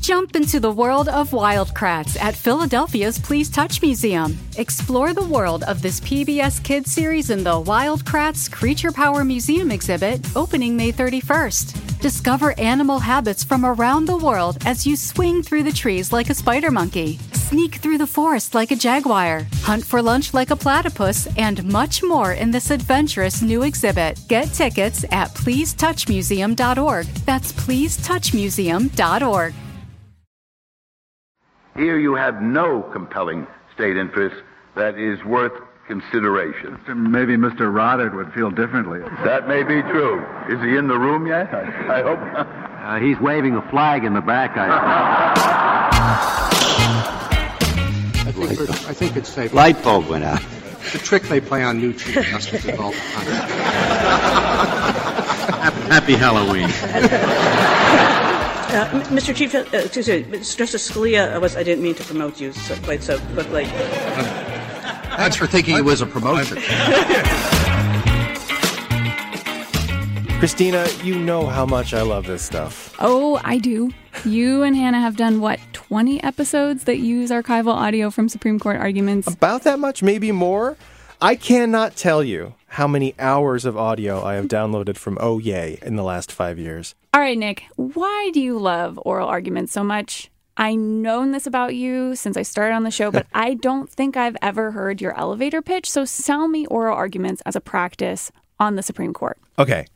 Jump into the world of Wild Kratts at Philadelphia's Please Touch Museum. Explore the world of this PBS Kids series in the Wild Kratts Creature Power Museum exhibit, opening May 31st. Discover animal habits from around the world as you swing through the trees like a spider monkey, sneak through the forest like a jaguar, hunt for lunch like a platypus, and much more in this adventurous new exhibit. Get tickets at pleasetouchmuseum.org. That's pleasetouchmuseum.org. Here you have no compelling state interest that is worth consideration. Maybe Mr. Roddard would feel differently. That may be true. Is he in the room yet? I, I hope. Uh, he's waving a flag in the back. I, I, think, I think it's safe. Light bulb went out. The trick they play on new chief justices all the time. Happy Halloween. Uh, Mr. Chief, uh, excuse me, Justice Scalia uh, was, I didn't mean to promote you so, quite so, quickly. Thanks for thinking it was a promotion. Christina, you know how much I love this stuff. Oh, I do. You and Hannah have done what, 20 episodes that use archival audio from Supreme Court arguments? About that much, maybe more. I cannot tell you how many hours of audio I have downloaded from Oh Yay in the last five years. All right, Nick, why do you love oral arguments so much? I known this about you since I started on the show, but I don't think I've ever heard your elevator pitch. So sell me oral arguments as a practice on the Supreme Court. Okay.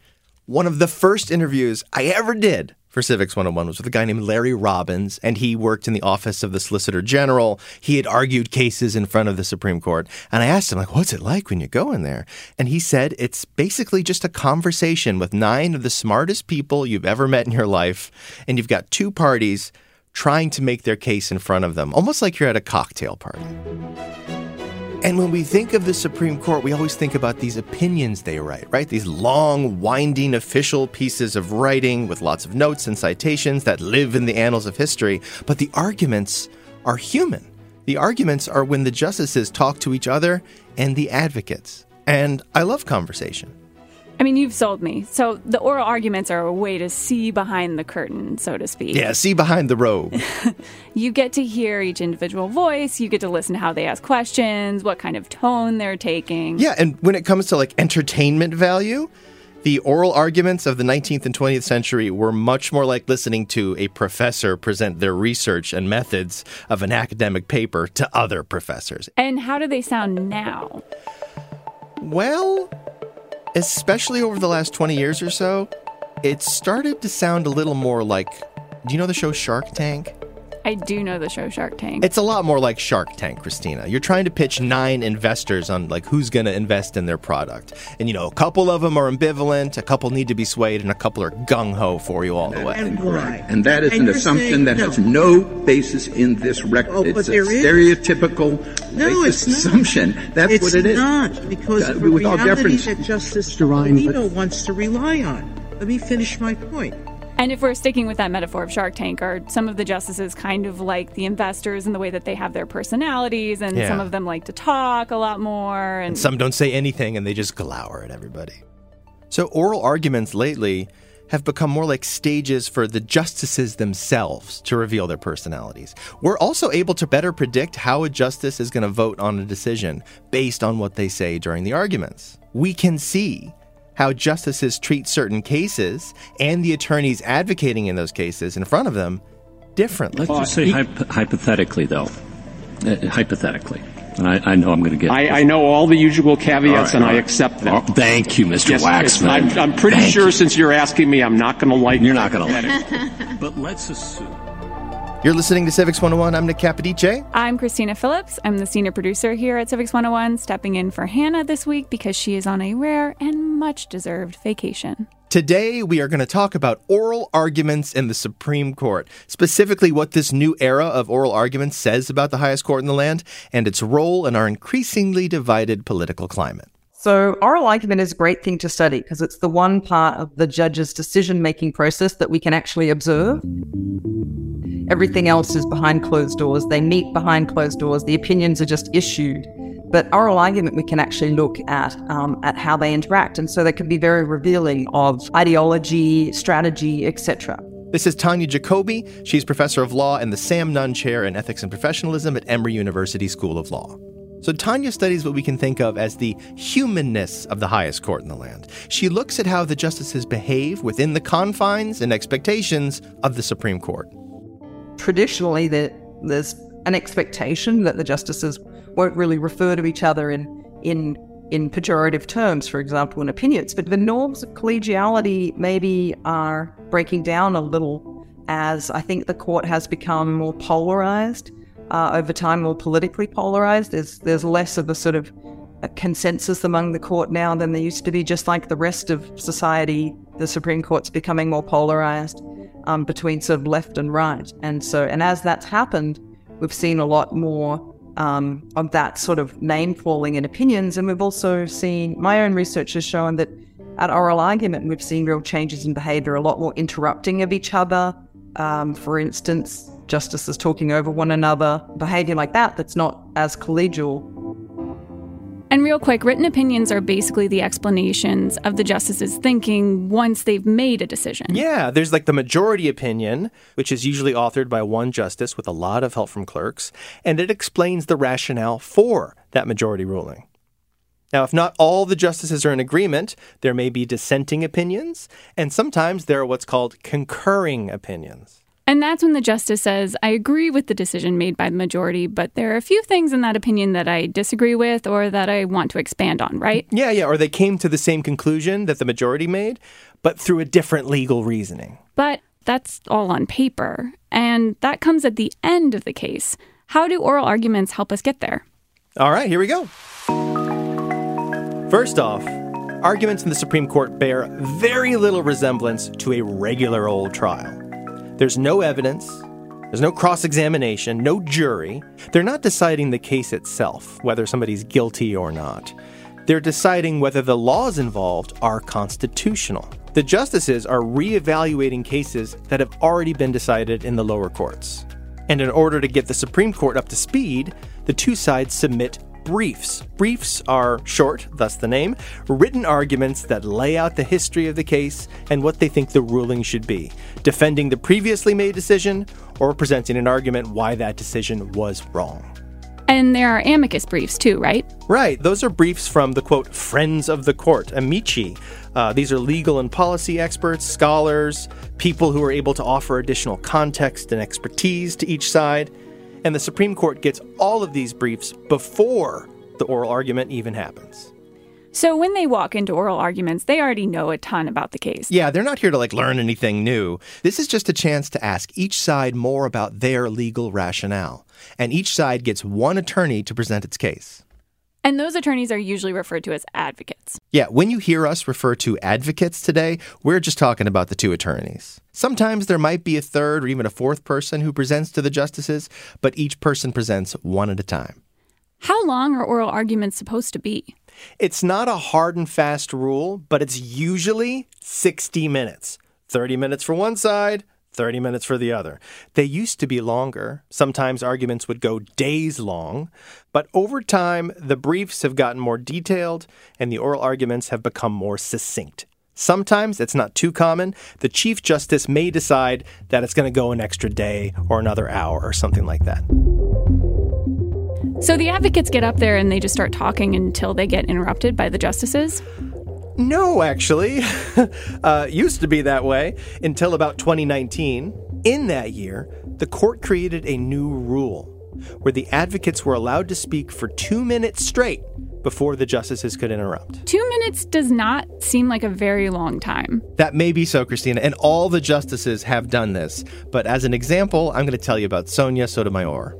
One of the first interviews I ever did for Civics 101 was with a guy named Larry Robbins, and he worked in the office of the Solicitor General. He had argued cases in front of the Supreme Court. And I asked him, like, what's it like when you go in there? And he said it's basically just a conversation with nine of the smartest people you've ever met in your life. And you've got two parties trying to make their case in front of them, almost like you're at a cocktail party. And when we think of the Supreme Court, we always think about these opinions they write, right? These long, winding official pieces of writing with lots of notes and citations that live in the annals of history. But the arguments are human. The arguments are when the justices talk to each other and the advocates. And I love conversation. I mean, you've sold me. So the oral arguments are a way to see behind the curtain, so to speak. Yeah, see behind the robe. you get to hear each individual voice. You get to listen to how they ask questions, what kind of tone they're taking. Yeah, and when it comes to like entertainment value, the oral arguments of the 19th and 20th century were much more like listening to a professor present their research and methods of an academic paper to other professors. And how do they sound now? Well, especially over the last 20 years or so, it started to sound a little more like do you know the show Shark Tank? I do know the show Shark Tank. It's a lot more like Shark Tank, Christina. You're trying to pitch nine investors on like who's going to invest in their product. And you know, a couple of them are ambivalent, a couple need to be swayed, and a couple are gung ho for you all the way. And why? And that is and an assumption that no. has no basis in this record. Oh, it's a stereotypical no, it's assumption. Not. That's it's what it is. It's not, because uh, the reality deference. that Justice Alito wants to rely on. Let me finish my point. And if we're sticking with that metaphor of Shark Tank, are some of the justices kind of like the investors in the way that they have their personalities, and Yeah. some of them like to talk a lot more, and, And some don't say anything and they just glower at everybody. So, oral arguments lately have become more like stages for the justices themselves to reveal their personalities. We're also able to better predict how a justice is going to vote on a decision based on what they say during the arguments. We can see how justices treat certain cases and the attorneys advocating in those cases in front of them differently. Let's just say hyp- hypothetically, though. Uh, hypothetically. And I, I know I'm going to get. I, I know all the usual caveats All right, and all I accept them. Oh, thank you, Mr. Yes, yes, Waxman. I'm, I'm pretty Thank sure you. since you're asking me, I'm not going to like You're not going to like it. But let's assume. You're listening to Civics 101. I'm Nick Capodice. I'm Christina Phillips. I'm the senior producer here at Civics 101, stepping in for Hannah this week because she is on a rare and much deserved vacation. Today, we are going to talk about oral arguments in the Supreme Court, specifically what this new era of oral arguments says about the highest court in the land and its role in our increasingly divided political climate. So, oral argument is a great thing to study because it's the one part of the judge's decision making process that we can actually observe. Everything else is behind closed doors. They meet behind closed doors. The opinions are just issued. But oral argument, we can actually look at um, at how they interact, and so they can be very revealing of ideology, strategy, etc. This is Tonja Jacobi. She's professor of law in the Sam Nunn Chair in Ethics and Professionalism at Emory University School of Law. So Tonja studies what we can think of as the humanness of the highest court in the land. She looks at how the justices behave within the confines and expectations of the Supreme Court. Traditionally, there's an expectation that the justices won't really refer to each other in in in pejorative terms, for example, in opinions. But the norms of collegiality maybe are breaking down a little as I think the court has become more polarized uh, over time more politically polarized. There's there's less of a sort of a consensus among the court now than there used to be. Just like the rest of society, the Supreme Court's becoming more polarized um, between sort of left and right. And so, and as that's happened, we've seen a lot more um, of that sort of name calling and opinions. And we've also seen my own research has shown that at oral argument, we've seen real changes in behavior, a lot more interrupting of each other. Um, for instance, justices talking over one another, behavior like that that's not as collegial. And real quick, written opinions are basically the explanations of the justices' thinking once they've made a decision. Yeah, there's like the majority opinion, which is usually authored by one justice with a lot of help from clerks, and it explains the rationale for that majority ruling. Now, if not all the justices are in agreement, there may be dissenting opinions, and sometimes there are what's called concurring opinions. And that's when the justice says, I agree with the decision made by the majority, but there are a few things in that opinion that I disagree with or that I want to expand on, right? Yeah, yeah. Or they came to the same conclusion that the majority made, but through a different legal reasoning. But that's all on paper. And that comes at the end of the case. How do oral arguments help us get there? All right, here we go. First off, arguments in the Supreme Court bear very little resemblance to a regular old trial. There's no evidence, there's no cross examination, no jury. They're not deciding the case itself, whether somebody's guilty or not. They're deciding whether the laws involved are constitutional. The justices are reevaluating cases that have already been decided in the lower courts. And in order to get the Supreme Court up to speed, the two sides submit briefs. Briefs are short, thus the name, written arguments that lay out the history of the case and what they think the ruling should be, defending the previously made decision or presenting an argument why that decision was wrong. And there are amicus briefs too, right? Right. Those are briefs from the quote, friends of the court, amici. Uh, these are legal and policy experts, scholars, people who are able to offer additional context and expertise to each side. And the Supreme Court gets all of these briefs before the oral argument even happens. So when they walk into oral arguments, they already know a ton about the case. Yeah, they're not here to like learn anything new. This is just a chance to ask each side more about their legal rationale. And each side gets one attorney to present its case. And those attorneys are usually referred to as advocates. Yeah, when you hear us refer to advocates today, we're just talking about the two attorneys. Sometimes there might be a third or even a fourth person who presents to the justices, but each person presents one at a time. How long are oral arguments supposed to be? It's not a hard and fast rule, but it's usually 60 minutes. 30 minutes for one side, 30 minutes for the other. They used to be longer. Sometimes arguments would go days long. But over time, the briefs have gotten more detailed and the oral arguments have become more succinct. Sometimes it's not too common. The Chief Justice may decide that it's going to go an extra day or another hour or something like that. So the advocates get up there and they just start talking until they get interrupted by the justices? No, actually. uh, used to be that way until about 2019. In that year, the court created a new rule where the advocates were allowed to speak for two minutes straight before the justices could interrupt. Two minutes does not seem like a very long time. That may be so, Christina, and all the justices have done this. But as an example, I'm going to tell you about Sonia Sotomayor.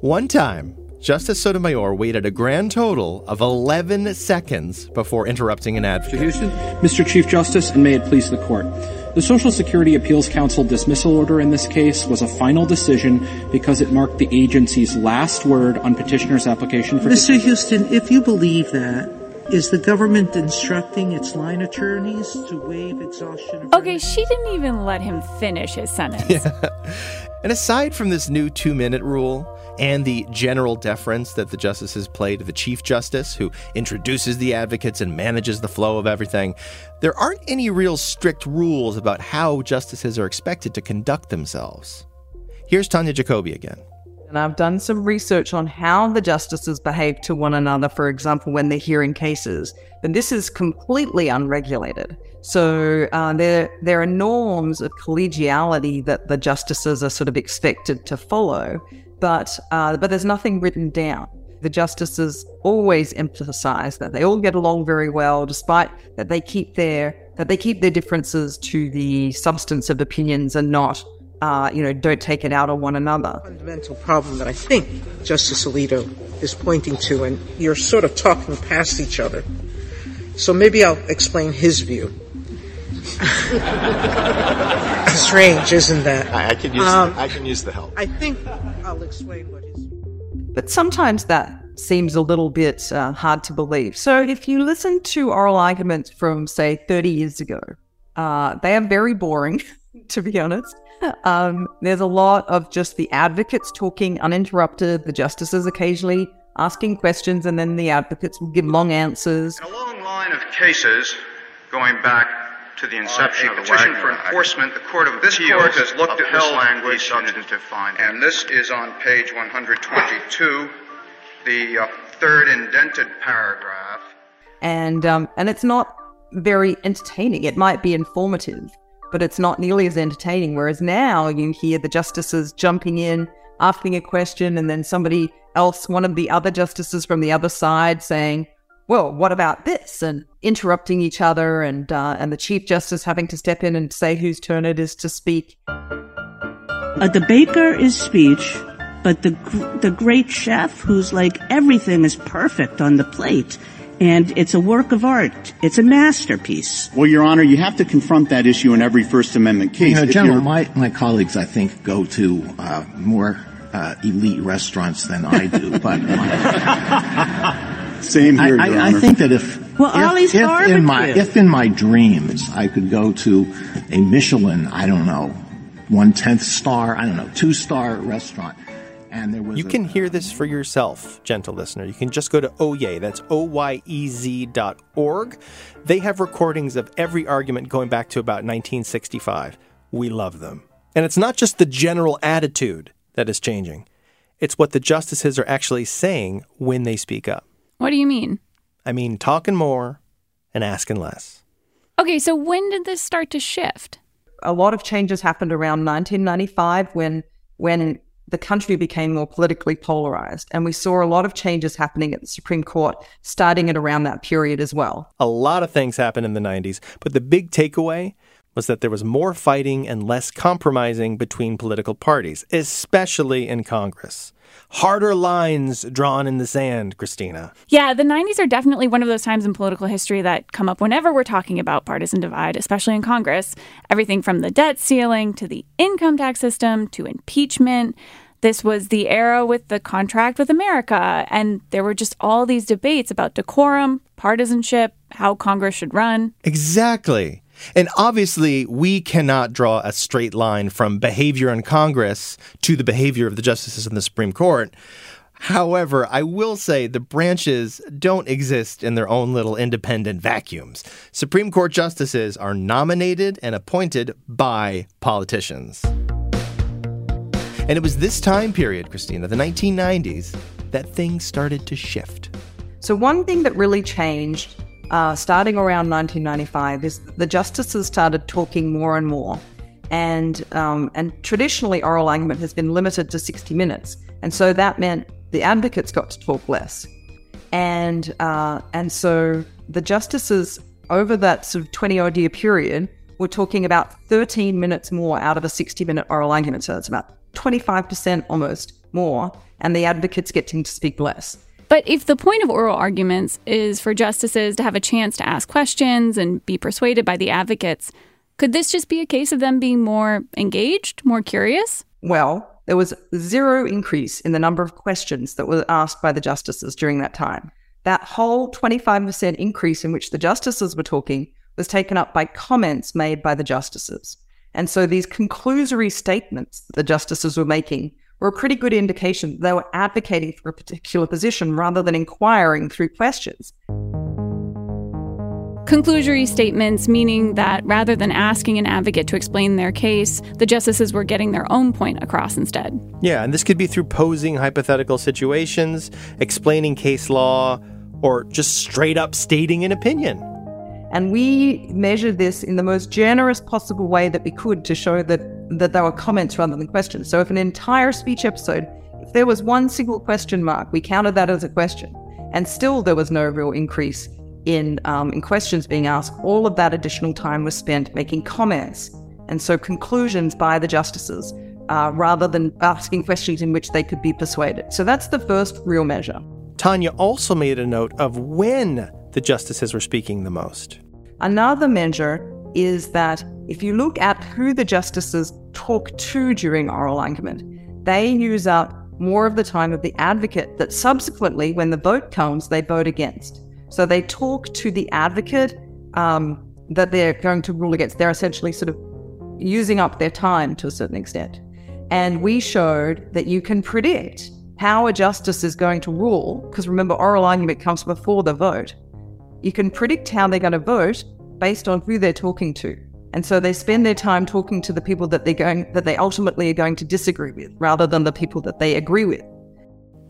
One time, Justice Sotomayor waited a grand total of 11 seconds before interrupting an advocate. Houston. Mr. Chief Justice, and may it please the court. The Social Security Appeals Council dismissal order in this case was a final decision because it marked the agency's last word on petitioner's application for. Mr. Houston, if you believe that, is the government instructing its line attorneys to waive exhaustion? Okay, she didn't even let him finish his sentence. Yeah. And aside from this new two minute rule and the general deference that the justices play to the Chief Justice, who introduces the advocates and manages the flow of everything, there aren't any real strict rules about how justices are expected to conduct themselves. Here's Tonja Jacobi again. And I've done some research on how the justices behave to one another, for example, when they're hearing cases. And this is completely unregulated. So uh, there, there are norms of collegiality that the justices are sort of expected to follow, but uh, but there's nothing written down. The justices always emphasize that they all get along very well, despite that they keep their that they keep their differences to the substance of opinions and not uh, you know, don't take it out on one another. Fundamental problem that I think Justice Alito is pointing to, and you're sort of talking past each other. So maybe I'll explain his view. Strange, isn't that? I, I can use Um, the, I can use the help. I think I'll explain what is. But sometimes that seems a little bit uh, hard to believe. So if you listen to oral arguments from, say, 30 years ago, uh, they are very boring, to be honest. Um, there's a lot of just the advocates talking uninterrupted, the justices occasionally asking questions, and then the advocates will give long answers. A long line of cases going back to the inception of the petition for enforcement. The Court of this court has looked at this language substantive finding, and this is on page 122, the uh, third indented paragraph. and um, and it's not very entertaining. It might be informative, but it's not nearly as entertaining. Whereas now you hear the justices jumping in, asking a question, and then somebody else, one of the other justices from the other side, saying, "Well, what about this?" and interrupting each other, and uh, and the chief justice having to step in and say whose turn it is to speak. A debater is speech, but the the great chef who's like everything is perfect on the plate, and it's a work of art. It's a masterpiece. Well, Your Honor, you have to confront that issue in every First Amendment case. You know, General, my, my colleagues, I think, go to uh, more uh, elite restaurants than I do. But Same here, I, Your I, I think that if Well, if, Ollie's if in my if in my dreams I could go to a Michelin, I don't know, one tenth star, I don't know, two star restaurant, and there was You a- can hear this for yourself, gentle listener. You can just go to Oyez, that's O-Y-E-Z dot org. They have recordings of every argument going back to about 1965. We love them. And it's not just the general attitude that is changing. It's what the justices are actually saying when they speak up. What do you mean? I mean, talking more and asking less. Okay, so when did this start to shift? a lot of changes happened around 1995 when when the country became more politically polarized and we saw a lot of changes happening at the Supreme Court starting at around that period as well. A lot of things happened in the 90s, but the big takeaway was that there was more fighting and less compromising between political parties, especially in Congress. Harder lines drawn in the sand, Christina. Yeah, the 90s are definitely one of those times in political history that come up whenever we're talking about partisan divide, especially in Congress. Everything from the debt ceiling to the income tax system to impeachment. This was the era with the contract with America, and there were just all these debates about decorum, partisanship, how Congress should run. Exactly. And obviously, we cannot draw a straight line from behavior in Congress to the behavior of the justices in the Supreme Court. However, I will say the branches don't exist in their own little independent vacuums. Supreme Court justices are nominated and appointed by politicians. And it was this time period, Christina, the 1990s, that things started to shift. So one thing that really changed uh, starting around 1995 is the justices started talking more and more. And, um, and traditionally, oral argument has been limited to 60 minutes. And so that meant the advocates got to talk less. And, uh, and so the justices, over that sort of 20 odd year period, were talking about 13 minutes more out of a 60 minute oral argument. So that's about 25% almost more, and the advocates getting to speak less. But if the point of oral arguments is for justices to have a chance to ask questions and be persuaded by the advocates, could this just be a case of them being more engaged, more curious? Well, there was zero increase in the number of questions that were asked by the justices during that time. That whole 25% increase in which the justices were talking was taken up by comments made by the justices. And so these conclusory statements that the justices were making were a pretty good indication they were advocating for a particular position rather than inquiring through questions. Conclusory statements meaning that rather than asking an advocate to explain their case, the justices were getting their own point across instead. Yeah, and this could be through posing hypothetical situations, explaining case law, or just straight up stating an opinion. And we measured this in the most generous possible way that we could to show that, that they were comments rather than questions. So if an entire speech episode, if there was one single question mark, we counted that as a question. And still there was no real increase in, um, in questions being asked. All of that additional time was spent making comments. And so conclusions by the justices uh, rather than asking questions in which they could be persuaded. So that's the first real measure. Tonja also made a note of when the justices were speaking the most. Another measure is that if you look at who the justices talk to during oral argument, they use up more of the time of the advocate that subsequently, when the vote comes, they vote against. So they talk to the advocate um, that they're going to rule against. They're essentially sort of using up their time to a certain extent. And we showed that you can predict how a justice is going to rule, because remember, oral argument comes before the vote. You can predict how they're going to vote based on who they're talking to. And so they spend their time talking to the people that they're going that they ultimately are going to disagree with rather than the people that they agree with.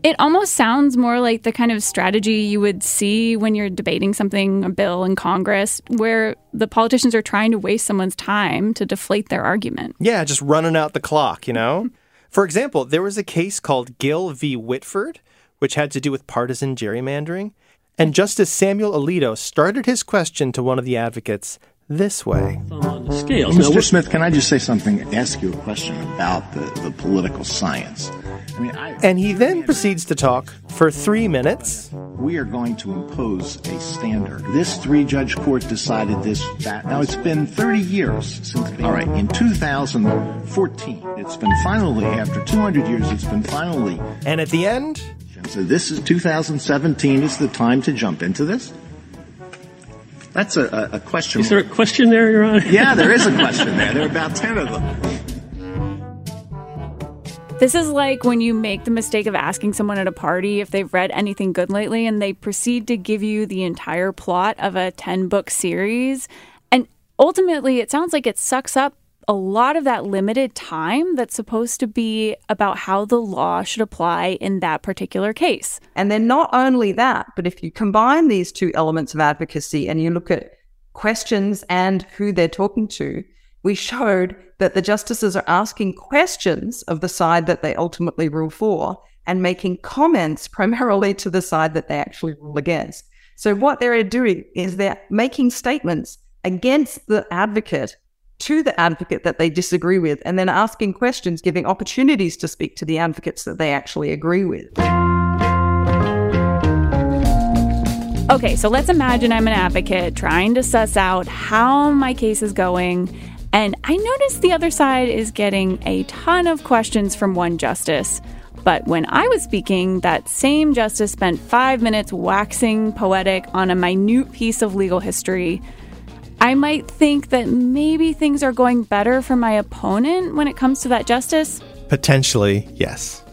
It almost sounds more like the kind of strategy you would see when you're debating something, a bill in Congress, where the politicians are trying to waste someone's time to deflate their argument. Yeah, just running out the clock, you know? Mm-hmm. For example, there was a case called Gill v. Whitford, which had to do with partisan gerrymandering. And Justice Samuel Alito started his question to one of the advocates this way. Scales. Mr. Smith, can I just say something? Ask you a question about the, the political science. I mean, I, and he then proceeds to talk for three minutes. We are going to impose a standard. This three judge court decided this, that. Now, it's been 30 years since. Being, all right, in 2014, it's been finally, after 200 years, it's been finally. And at the end, so this is 2017 is the time to jump into this? That's a, a, question. Is there a question there, Your Honor? yeah, there is a question there. There are about 10 of them. This is like when you make the mistake of asking someone at a party if they've read anything good lately and they proceed to give you the entire plot of a 10 book series. And ultimately, it sounds like it sucks up a lot of that limited time that's supposed to be about how the law should apply in that particular case. And then not only that, but if you combine these two elements of advocacy and you look at questions and who they're talking to, we showed that the justices are asking questions of the side that they ultimately rule for and making comments primarily to the side that they actually rule against. So what they're doing is they're making statements against the advocate to the advocate that they disagree with and then asking questions, giving opportunities to speak to the advocates that they actually agree with. Okay, so let's imagine I'm an advocate trying to suss out how my case is going. And I notice the other side is getting a ton of questions from one justice. But when I was speaking, that same justice spent five minutes waxing poetic on a minute piece of legal history I might think that maybe things are going better for my opponent when it comes to that justice. Potentially, yes.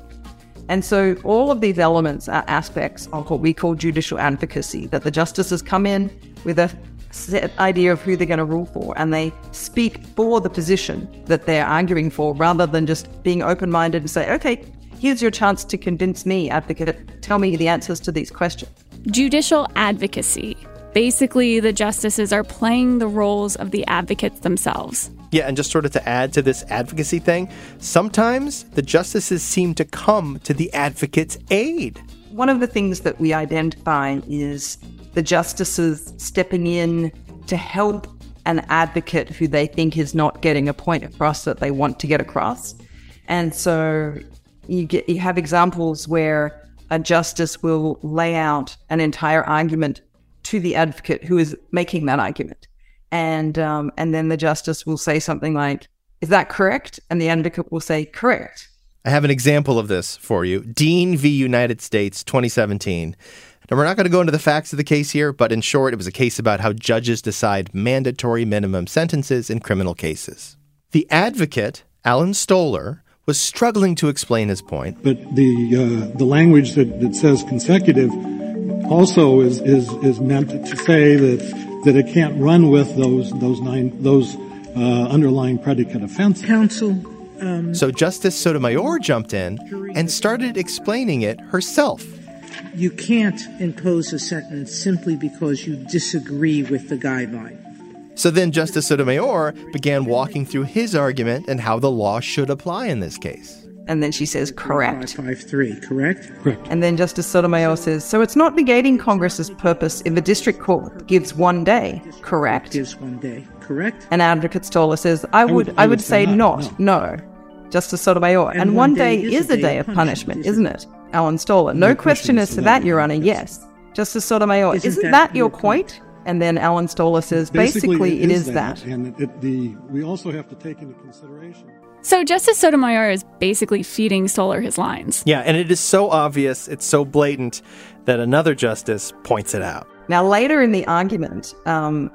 And so all of these elements are aspects of what we call judicial advocacy that the justices come in with a set idea of who they're going to rule for and they speak for the position that they're arguing for rather than just being open minded and say, okay, here's your chance to convince me, advocate, tell me the answers to these questions. Judicial advocacy Basically, the justices are playing the roles of the advocates themselves. Yeah, and just sort of to add to this advocacy thing, sometimes the justices seem to come to the advocate's aid. One of the things that we identify is the justices stepping in to help an advocate who they think is not getting a point across that they want to get across. And so you get you have examples where a justice will lay out an entire argument to the advocate who is making that argument, and um, and then the justice will say something like, "Is that correct?" And the advocate will say, "Correct." I have an example of this for you. Dean v. United States, 2017. Now, we're not going to go into the facts of the case here, but in short, it was a case about how judges decide mandatory minimum sentences in criminal cases. The advocate, Alan Stoller, was struggling to explain his point. But the uh, the language that, that says consecutive also is, is is meant to say that that it can't run with those those nine those uh, underlying predicate offenses. Counsel. Um, So Justice Sotomayor jumped in and started explaining it herself. you can't impose a sentence simply because you disagree with the guideline. So then Justice Sotomayor began walking through his argument and how the law should apply in this case. And then she says, "Correct." Five three, correct? Correct. And then Justice Sotomayor says, "So it's not negating Congress's purpose if a district court gives one day." Correct. Gives one day, correct? And Advocate Stoller says, "I would, I would, say, not. No. Justice Sotomayor. And, one day, is a day of punishment, isn't it? Alan Stoller. No, question as to that, Your Honor. Yes. Justice Sotomayor. Isn't Isn't, that that, your your point? And then Alan Stoller says, basically, it is that. And it, it, the we also have to take into consideration. So Justice Sotomayor is basically feeding Stoller his lines. Yeah, and it is so obvious, it's so blatant that another justice points it out. Now, later in the argument, um,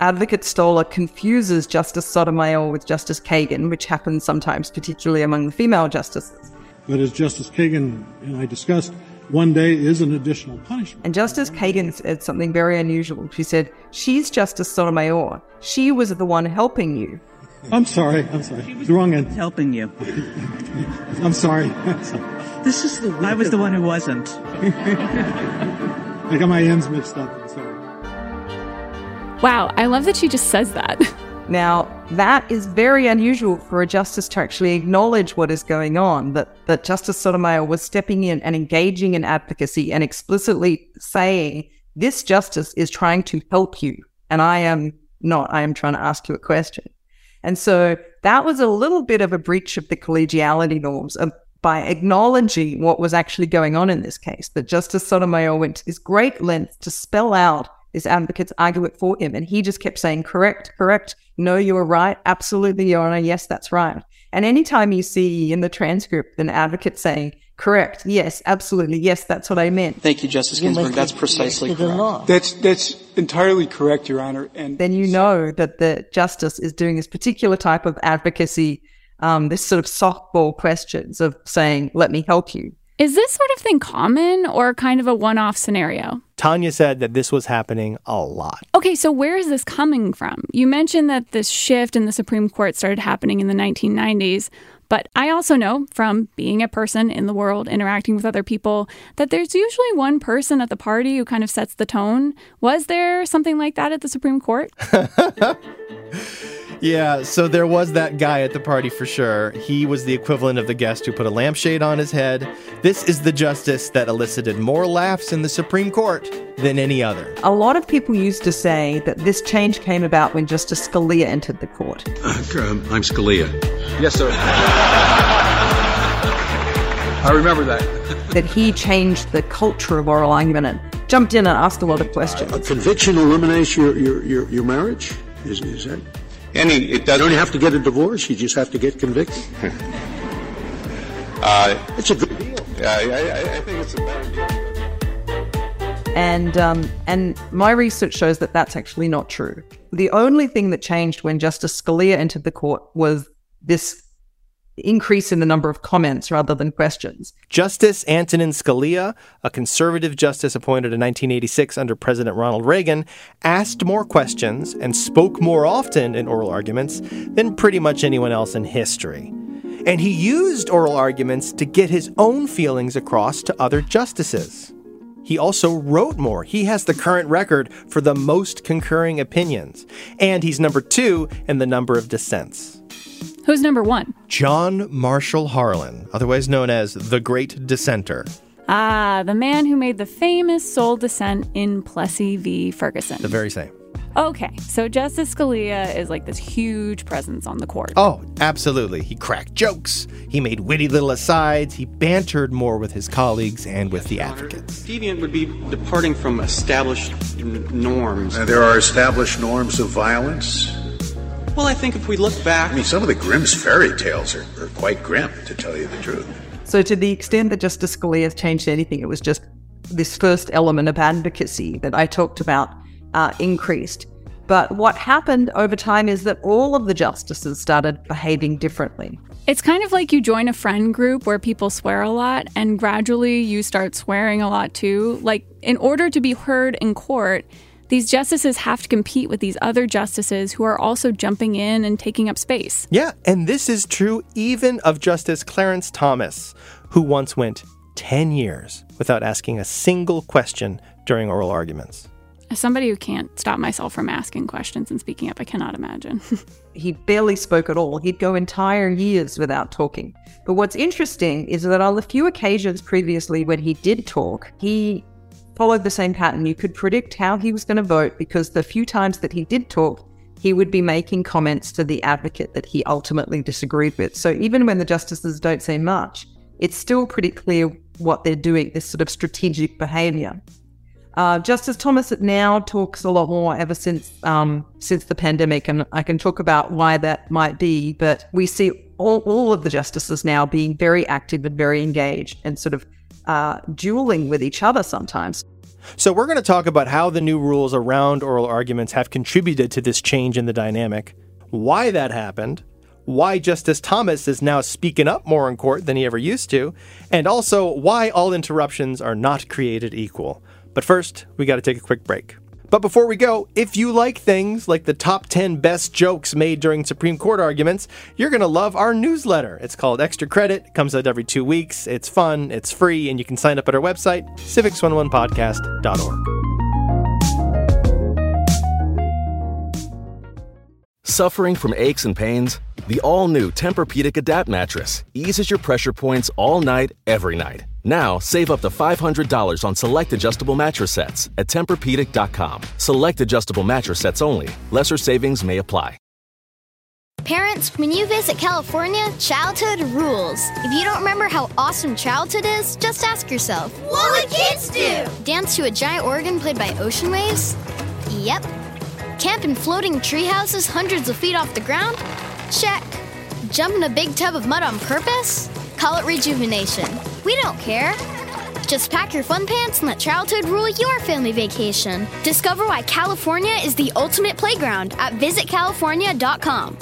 Advocate Stoller confuses Justice Sotomayor with Justice Kagan, which happens sometimes, particularly among the female justices. But as Justice Kagan and I discussed, one day is an additional punishment. And Justice Kagan said something very unusual. She said, She's Justice Sotomayor. She was the one helping you. I'm sorry. I'm sorry. The wrong end. Helping you. I'm sorry. This is the I was the one who wasn't. I got my ends mixed up. I'm sorry. Wow, I love that she just says that. Now, that is very unusual for a justice to actually acknowledge what is going on, that, that Justice Sotomayor was stepping in and engaging in advocacy and explicitly saying, This justice is trying to help you, and I am not. I am trying to ask you a question. And so that was a little bit of a breach of the collegiality norms of, by acknowledging what was actually going on in this case, that Justice Sotomayor went to this great length to spell out this advocate's argument for him. And he just kept saying, correct, correct. No, you were right. Absolutely, Your Honor. Yes, that's right. And anytime you see in the transcript an advocate saying, correct, yes, absolutely, yes, that's what I meant, Thank you, Justice Ginsburg. That's precisely correct. That's that's entirely correct, Your Honor. And then you know that the justice is doing this particular type of advocacy, um, this sort of softball questions of saying, let me help you. Is this sort of thing common or kind of a one off scenario? Tonja said that this was happening a lot. Okay, so where is this coming from? You mentioned that this shift in the Supreme Court started happening in the 1990s, but I also know from being a person in the world, interacting with other people, that there's usually one person at the party who kind of sets the tone. Was there something like that at the Supreme Court? Yeah, so there was that guy at the party for sure. He was the equivalent of the guest who put a lampshade on his head. This is the justice that elicited more laughs in the Supreme Court than any other. A lot of people used to say that this change came about when Justice Scalia entered the court. Um, I'm Scalia. yes, sir. I remember that. that he changed the culture of oral argument and jumped in and asked a lot of questions. A conviction eliminates your, your, your, your marriage? Is, is that? Any, it You doesn't don't have to get a divorce, you just have to get convicted. Uh, It's a good deal. I, I, I think it's a better deal. And um, and my research shows that that's actually not true. The only thing that changed when Justice Scalia entered the court was this increase in the number of comments rather than questions. Justice Antonin Scalia, a conservative justice appointed in 1986 under President Ronald Reagan, asked more questions and spoke more often in oral arguments than pretty much anyone else in history. And he used oral arguments to get his own feelings across to other justices. He also wrote more. He has the current record for the most concurring opinions, and he's number two in the number of dissents. Who's number one? John Marshall Harlan, otherwise known as the Great Dissenter. Ah, the man who made the famous sole dissent in Plessy v. Ferguson. The very same. Okay, so Justice Scalia is like this huge presence on the court. Oh, absolutely. He cracked jokes, he made witty little asides, he bantered more with his colleagues and with the advocates. Deviant would be departing from established n- norms. Uh, there are established norms of violence. Well, I think if we look back. I mean, some of the Grimm's fairy tales are, are quite grim, to tell you the truth. So, to the extent that Justice Scalia has changed anything, it was just this first element of advocacy that I talked about uh, increased. But what happened over time is that all of the justices started behaving differently. It's kind of like you join a friend group where people swear a lot, and gradually you start swearing a lot too. Like, in order to be heard in court, these justices have to compete with these other justices who are also jumping in and taking up space. Yeah, and this is true even of Justice Clarence Thomas, who once went 10 years without asking a single question during oral arguments. As somebody who can't stop myself from asking questions and speaking up, I cannot imagine. he barely spoke at all. He'd go entire years without talking. But what's interesting is that on the few occasions previously when he did talk, he followed the same pattern. You could predict how he was going to vote because the few times that he did talk, he would be making comments to the advocate that he ultimately disagreed with. So even when the justices don't say much, it's still pretty clear what they're doing, this sort of strategic behavior. Uh, Justice Thomas now talks a lot more ever since um, since the pandemic, and I can talk about why that might be. But we see all, all of the justices now being very active and very engaged, and sort of uh, dueling with each other sometimes. So we're going to talk about how the new rules around oral arguments have contributed to this change in the dynamic, why that happened, why Justice Thomas is now speaking up more in court than he ever used to, and also why all interruptions are not created equal. But first, we got to take a quick break. But before we go, if you like things like the top 10 best jokes made during Supreme Court arguments, you're going to love our newsletter. It's called Extra Credit, it comes out every two weeks. It's fun, it's free, and you can sign up at our website, civics101podcast.org. Suffering from aches and pains? The all new Tempur-Pedic Adapt mattress eases your pressure points all night, every night. Now, save up to $500 on select adjustable mattress sets at TempurPedic.com. Select adjustable mattress sets only. Lesser savings may apply. Parents, when you visit California, childhood rules. If you don't remember how awesome childhood is, just ask yourself What would kids do? Dance to a giant organ played by ocean waves? Yep. Camp in floating tree houses hundreds of feet off the ground? Check. Jump in a big tub of mud on purpose? Call it rejuvenation. We don't care. Just pack your fun pants and let childhood rule your family vacation. Discover why California is the ultimate playground at visitcalifornia.com.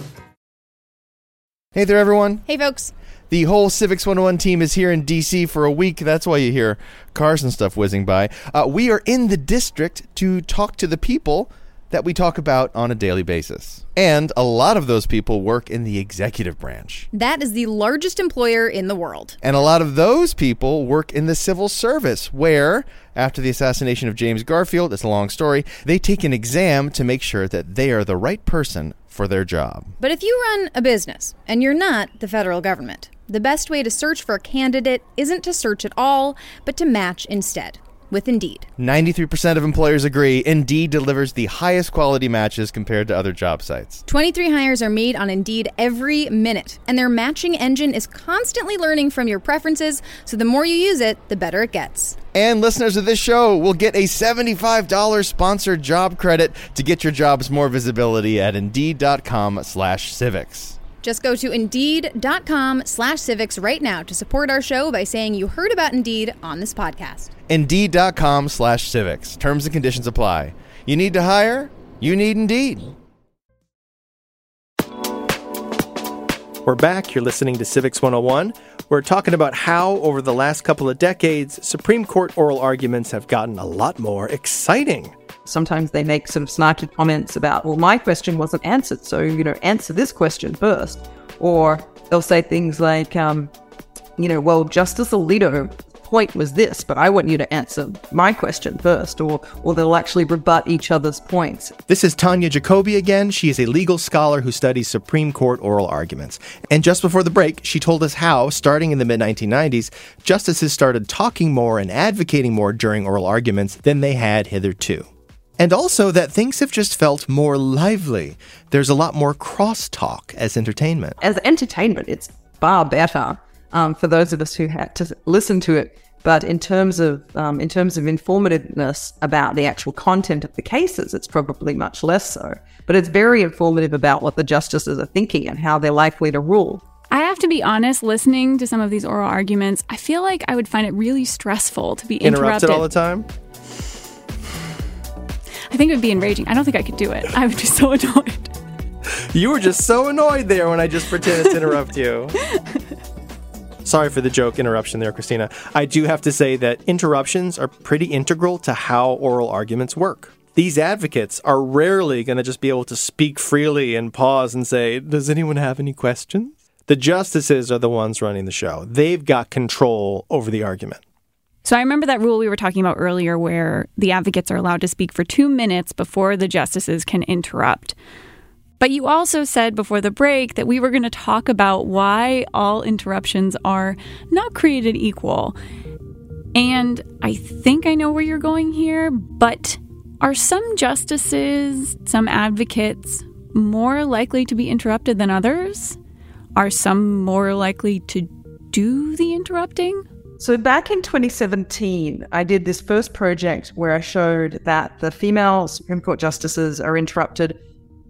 Hey there, everyone. Hey, folks. The whole Civics 101 team is here in DC for a week. That's why you hear cars and stuff whizzing by. Uh, we are in the district to talk to the people that we talk about on a daily basis. And a lot of those people work in the executive branch. That is the largest employer in the world. And a lot of those people work in the civil service, where, after the assassination of James Garfield, it's a long story, they take an exam to make sure that they are the right person for their job. But if you run a business and you're not the federal government, the best way to search for a candidate isn't to search at all, but to match instead with Indeed. 93% of employers agree Indeed delivers the highest quality matches compared to other job sites. 23 hires are made on Indeed every minute, and their matching engine is constantly learning from your preferences, so the more you use it, the better it gets. And listeners of this show will get a $75 sponsored job credit to get your jobs more visibility at Indeed.com slash civics. Just go to Indeed.com slash civics right now to support our show by saying you heard about Indeed on this podcast. Indeed.com slash civics. Terms and conditions apply. You need to hire? You need Indeed. We're back. You're listening to Civics 101. We're talking about how, over the last couple of decades, Supreme Court oral arguments have gotten a lot more exciting. Sometimes they make sort of snarky comments about, well, my question wasn't answered, so, you know, answer this question first. Or they'll say things like, um, you know, well, Justice Alito point was this, but I want you to answer my question first, or, or they'll actually rebut each other's points. This is Tonja Jacobi again. She is a legal scholar who studies Supreme Court oral arguments. And just before the break, she told us how, starting in the mid 1990s, justices started talking more and advocating more during oral arguments than they had hitherto. And also that things have just felt more lively. There's a lot more crosstalk as entertainment. As entertainment, it's far better um, for those of us who had to listen to it. But in terms of um, in terms of informativeness about the actual content of the cases, it's probably much less so. But it's very informative about what the justices are thinking and how they're likely to rule. I have to be honest, listening to some of these oral arguments, I feel like I would find it really stressful to be interrupted, interrupted all the time. I think it would be enraging. I don't think I could do it. I would be so annoyed. You were just so annoyed there when I just pretended to interrupt you. Sorry for the joke interruption there, Christina. I do have to say that interruptions are pretty integral to how oral arguments work. These advocates are rarely going to just be able to speak freely and pause and say, Does anyone have any questions? The justices are the ones running the show. They've got control over the argument. So I remember that rule we were talking about earlier where the advocates are allowed to speak for two minutes before the justices can interrupt. But you also said before the break that we were going to talk about why all interruptions are not created equal. And I think I know where you're going here, but are some justices, some advocates, more likely to be interrupted than others? Are some more likely to do the interrupting? So back in 2017, I did this first project where I showed that the female Supreme Court justices are interrupted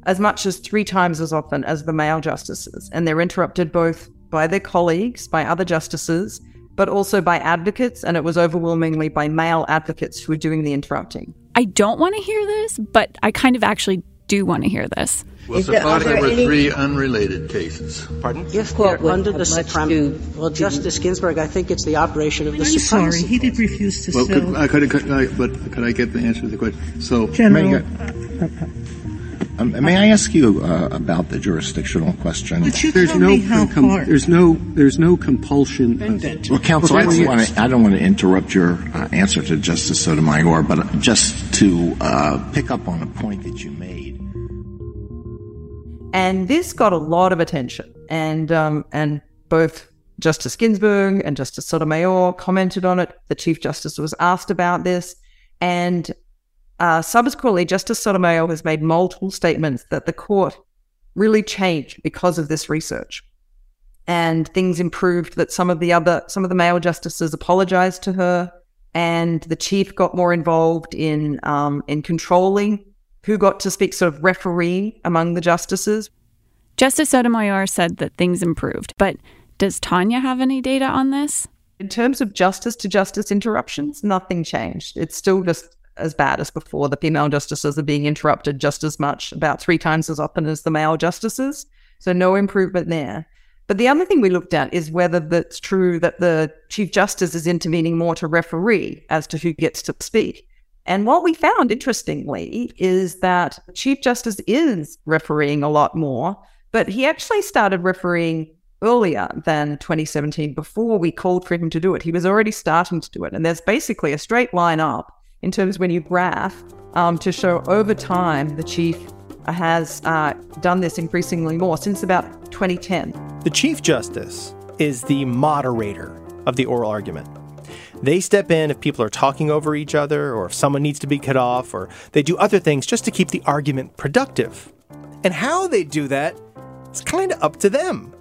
as much as three times as often as the male justices. And they're interrupted both by their colleagues, by other justices, but also by advocates. And it was overwhelmingly by male advocates who were doing the interrupting. I don't want to hear this, but I kind of actually do want to hear this. Well, suppose there were any... three unrelated cases. Pardon? Yes, they're under the Supreme. Well, Justice Ginsburg, I think it's the operation of the I'm Supreme. sorry, he did refuse to well, sell. Could, uh, could, could, I, but could I get the answer to the question? So, General, um, may I ask you uh, about the jurisdictional question? But you there's tell no me how com- hard. there's no there's no compulsion. Well, counsel, I don't, want to, I don't want to interrupt your uh, answer to Justice Sotomayor, but just to uh, pick up on a point that you made. And this got a lot of attention, and um, and both Justice Ginsburg and Justice Sotomayor commented on it. The Chief Justice was asked about this, and uh, subsequently, Justice Sotomayor has made multiple statements that the court really changed because of this research, and things improved. That some of the other some of the male justices apologized to her, and the chief got more involved in um, in controlling who got to speak, sort of referee among the justices. Justice Sotomayor said that things improved, but does Tonja have any data on this? In terms of justice to justice interruptions, nothing changed. It's still just as bad as before. The female justices are being interrupted just as much, about three times as often as the male justices. So no improvement there. But the other thing we looked at is whether that's true that the Chief Justice is intervening more to referee as to who gets to speak. And what we found, interestingly, is that Chief Justice is refereeing a lot more, but he actually started refereeing earlier than 2017 before we called for him to do it. He was already starting to do it. And there's basically a straight line up in terms when you graph um, to show over time the chief has uh, done this increasingly more since about 2010. The Chief Justice is the moderator of the oral argument. They step in if people are talking over each other, or if someone needs to be cut off, or they do other things just to keep the argument productive. And how they do that is kind of up to them.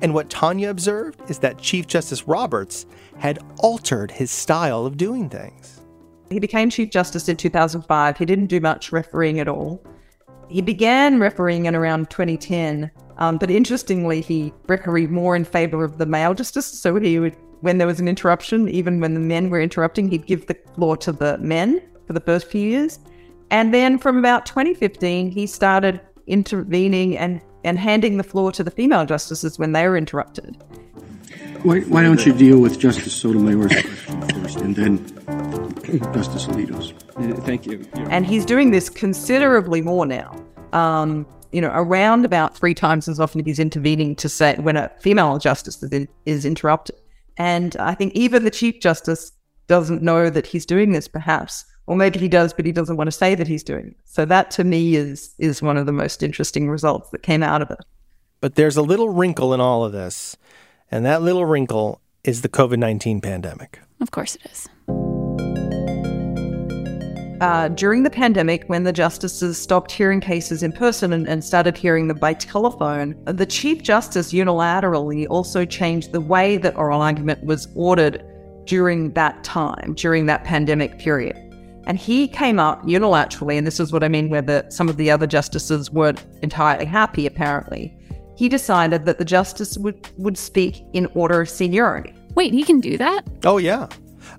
And what Tonja observed is that Chief Justice Roberts had altered his style of doing things. He became Chief Justice in 2005. He didn't do much refereeing at all. He began refereeing in around 2010, um, but interestingly, he refereed more in favor of the male justice. So he would when there was an interruption, even when the men were interrupting, he'd give the floor to the men for the first few years. And then from about 2015, he started intervening and, and handing the floor to the female justices when they were interrupted. Why, why don't you deal with Justice Sotomayor's question first and then Justice Alito's? thank you. And he's doing this considerably more now. Um, you know, around about three times as often he's intervening to say when a female justice is, in, is interrupted. And I think even the Chief Justice doesn't know that he's doing this, perhaps. Or maybe he does, but he doesn't want to say that he's doing it. So that to me is is one of the most interesting results that came out of it. But there's a little wrinkle in all of this, and that little wrinkle is the COVID 19 pandemic. Of course it is. Uh, during the pandemic, when the justices stopped hearing cases in person and, and started hearing them by telephone, the Chief Justice unilaterally also changed the way that oral argument was ordered during that time, during that pandemic period. And he came up unilaterally, and this is what I mean, where the, some of the other justices weren't entirely happy, apparently. He decided that the justice would, would speak in order of seniority. Wait, he can do that? Oh, yeah.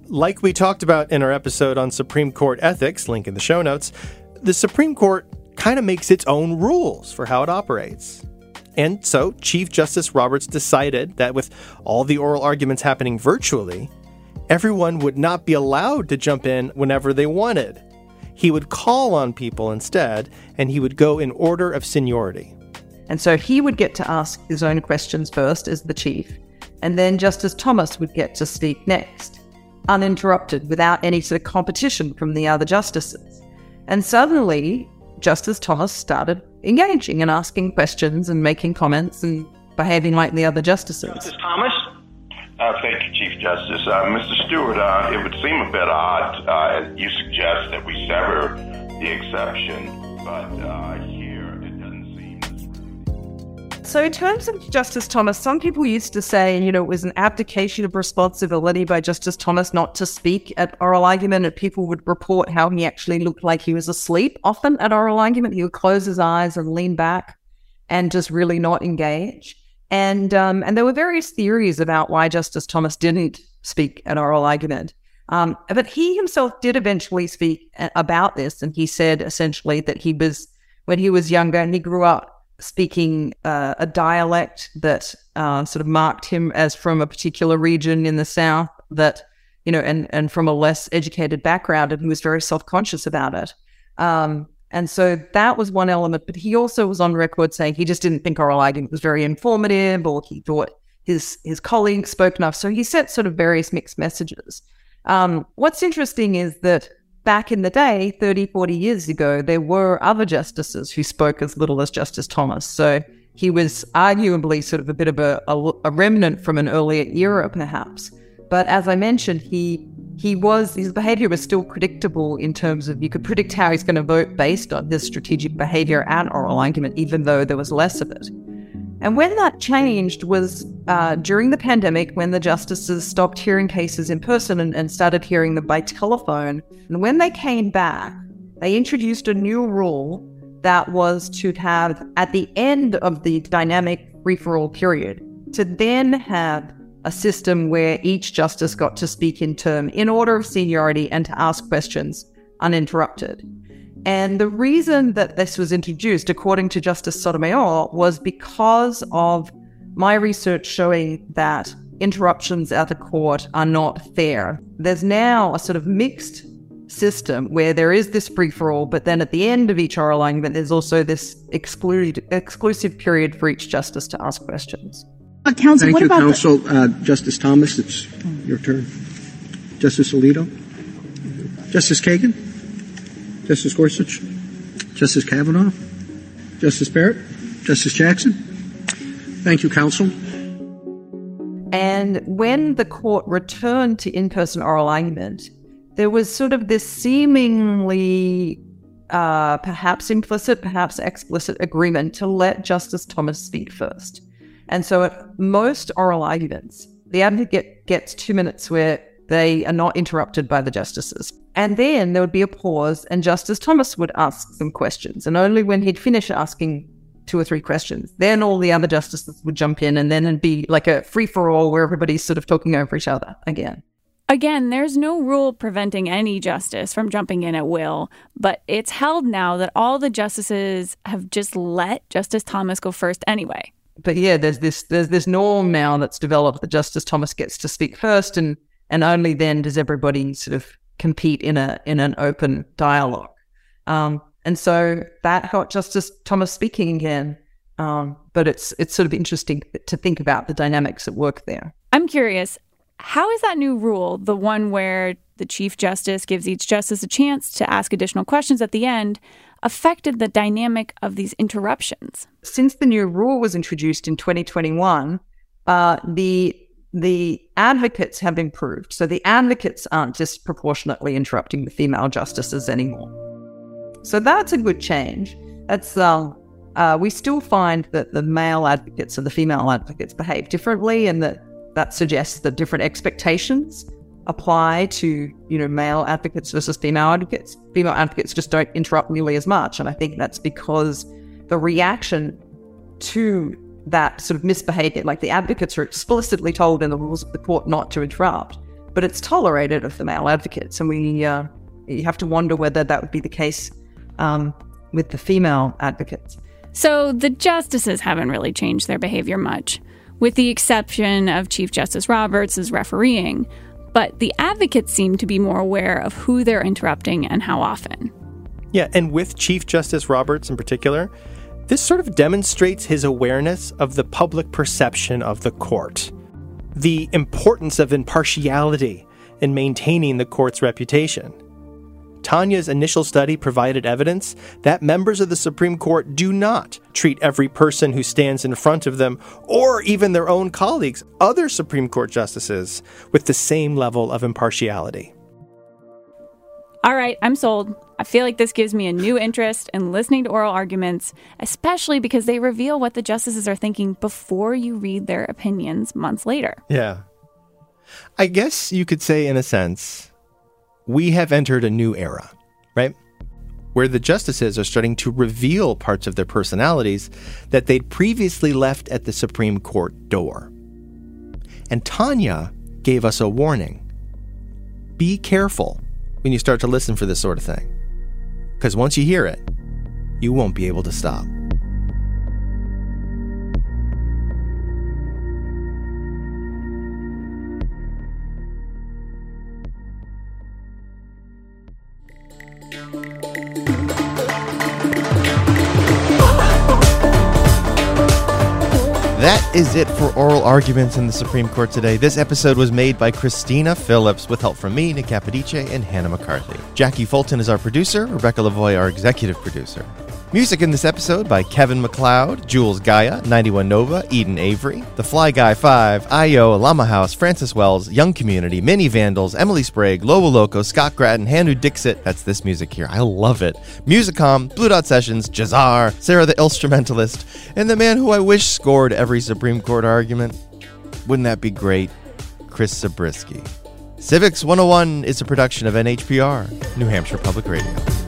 Like we talked about in our episode on Supreme Court ethics, link in the show notes, the Supreme Court kind of makes its own rules for how it operates. And so Chief Justice Roberts decided that with all the oral arguments happening virtually, everyone would not be allowed to jump in whenever they wanted. He would call on people instead, and he would go in order of seniority. And so he would get to ask his own questions first as the chief, and then Justice Thomas would get to speak next, uninterrupted, without any sort of competition from the other justices. And suddenly, Justice Thomas started engaging and asking questions and making comments and behaving like the other justices. Justice Thomas? Uh, thank you, Chief Justice. Uh, Mr. Stewart, uh, it would seem a bit odd. Uh, you suggest that we sever the exception, but So, in terms of Justice Thomas, some people used to say, you know, it was an abdication of responsibility by Justice Thomas not to speak at oral argument, and people would report how he actually looked like he was asleep often at oral argument. He would close his eyes and lean back and just really not engage. And um, and there were various theories about why Justice Thomas didn't speak at oral argument. Um, but he himself did eventually speak about this, and he said essentially that he was when he was younger and he grew up speaking uh, a dialect that uh, sort of marked him as from a particular region in the South that you know, and and from a less educated background, and he was very self conscious about it. Um, and so that was one element. But he also was on record saying he just didn't think oral argument was very informative or he thought his his colleagues spoke enough. So he sent sort of various mixed messages. Um, what's interesting is that back in the day, 30, 40 years ago, there were other justices who spoke as little as Justice Thomas. So he was arguably sort of a bit of a, a, a remnant from an earlier era, perhaps. But as I mentioned, he he was his behavior was still predictable in terms of you could predict how he's going to vote based on his strategic behavior and oral argument, even though there was less of it. And when that changed was uh, during the pandemic, when the justices stopped hearing cases in person and, and started hearing them by telephone. And when they came back, they introduced a new rule that was to have, at the end of the dynamic all period, to then have a system where each justice got to speak in turn in order of seniority and to ask questions uninterrupted. And the reason that this was introduced, according to Justice Sotomayor, was because of my research showing that interruptions at the court are not fair. There's now a sort of mixed system where there is this free for all, but then at the end of each oral argument, there's also this exclusive, exclusive period for each justice to ask questions. Uh, counsel, Thank you, counsel. The- uh, Justice Thomas, it's your turn. Justice Alito? Justice Kagan? Justice Gorsuch? Justice Kavanaugh? Justice Barrett? Justice Jackson? Thank you, counsel. And when the court returned to in person oral argument, there was sort of this seemingly uh, perhaps implicit, perhaps explicit agreement to let Justice Thomas speak first. And so at most oral arguments, the advocate gets two minutes where they are not interrupted by the justices. And then there would be a pause, and Justice Thomas would ask some questions. And only when he'd finish asking two or three questions, then all the other justices would jump in, and then it'd be like a free for all where everybody's sort of talking over each other again. Again, there's no rule preventing any justice from jumping in at will, but it's held now that all the justices have just let Justice Thomas go first anyway but yeah, there's this there's this norm now that's developed that Justice Thomas gets to speak first, and and only then does everybody sort of compete in a in an open dialogue. Um, and so that got Justice Thomas speaking again. Um, but it's it's sort of interesting to think about the dynamics at work there. I'm curious, how is that new rule, the one where the Chief Justice gives each justice a chance to ask additional questions at the end, affected the dynamic of these interruptions? Since the new rule was introduced in 2021, uh, the the advocates have improved. So the advocates aren't disproportionately interrupting the female justices anymore. So that's a good change. That's uh, uh, we still find that the male advocates and the female advocates behave differently, and that that suggests that different expectations apply to you know male advocates versus female advocates. Female advocates just don't interrupt nearly as much, and I think that's because the reaction to that sort of misbehavior, like the advocates are explicitly told in the rules of the court not to interrupt, but it's tolerated of the male advocates, and we uh, you have to wonder whether that would be the case um, with the female advocates. So the justices haven't really changed their behavior much, with the exception of Chief Justice Roberts' refereeing. But the advocates seem to be more aware of who they're interrupting and how often. Yeah, and with Chief Justice Roberts in particular, this sort of demonstrates his awareness of the public perception of the court, the importance of impartiality in maintaining the court's reputation. Tonja's initial study provided evidence that members of the Supreme Court do not treat every person who stands in front of them, or even their own colleagues, other Supreme Court justices, with the same level of impartiality. All right, I'm sold. I feel like this gives me a new interest in listening to oral arguments, especially because they reveal what the justices are thinking before you read their opinions months later. Yeah. I guess you could say, in a sense, we have entered a new era, right? Where the justices are starting to reveal parts of their personalities that they'd previously left at the Supreme Court door. And Tonja gave us a warning. Be careful when you start to listen for this sort of thing. Because once you hear it, you won't be able to stop. That is it for oral arguments in the Supreme Court today. This episode was made by Christina Phillips with help from me, Nick Capodice, and Hannah McCarthy. Jackie Fulton is our producer, Rebecca Lavoie, our executive producer. Music in this episode by Kevin MacLeod, Jules Gaia, 91 Nova, Eden Avery, The Fly Guy 5, IO, Llama House, Francis Wells, Young Community, Mini Vandals, Emily Sprague, Lobo Loco, Scott Grattan, Hanu Dixit. That's this music here. I love it. Musicom, Blue Dot Sessions, Jazar, Sarah the Instrumentalist, and the man who I wish scored every Supreme Court argument. Wouldn't that be great? Chris Zabriskie. Civics 101 is a production of NHPR, New Hampshire Public Radio.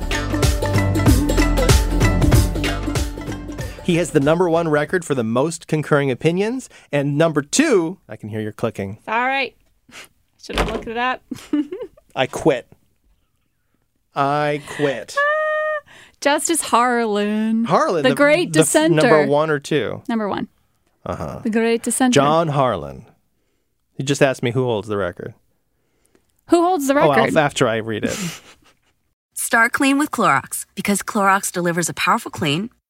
He has the number one record for the most concurring opinions, and number two, I can hear your clicking. All right. Should have looked it up. I quit. I quit. Justice Harlan. Harlan, the, great the dissenter. number one or two? Number one. Uh huh. The great dissenter. John Harlan. He just asked me who holds the record. Who holds the Oh, record? I'll- after I read it. Start clean with Clorox because Clorox delivers a powerful clean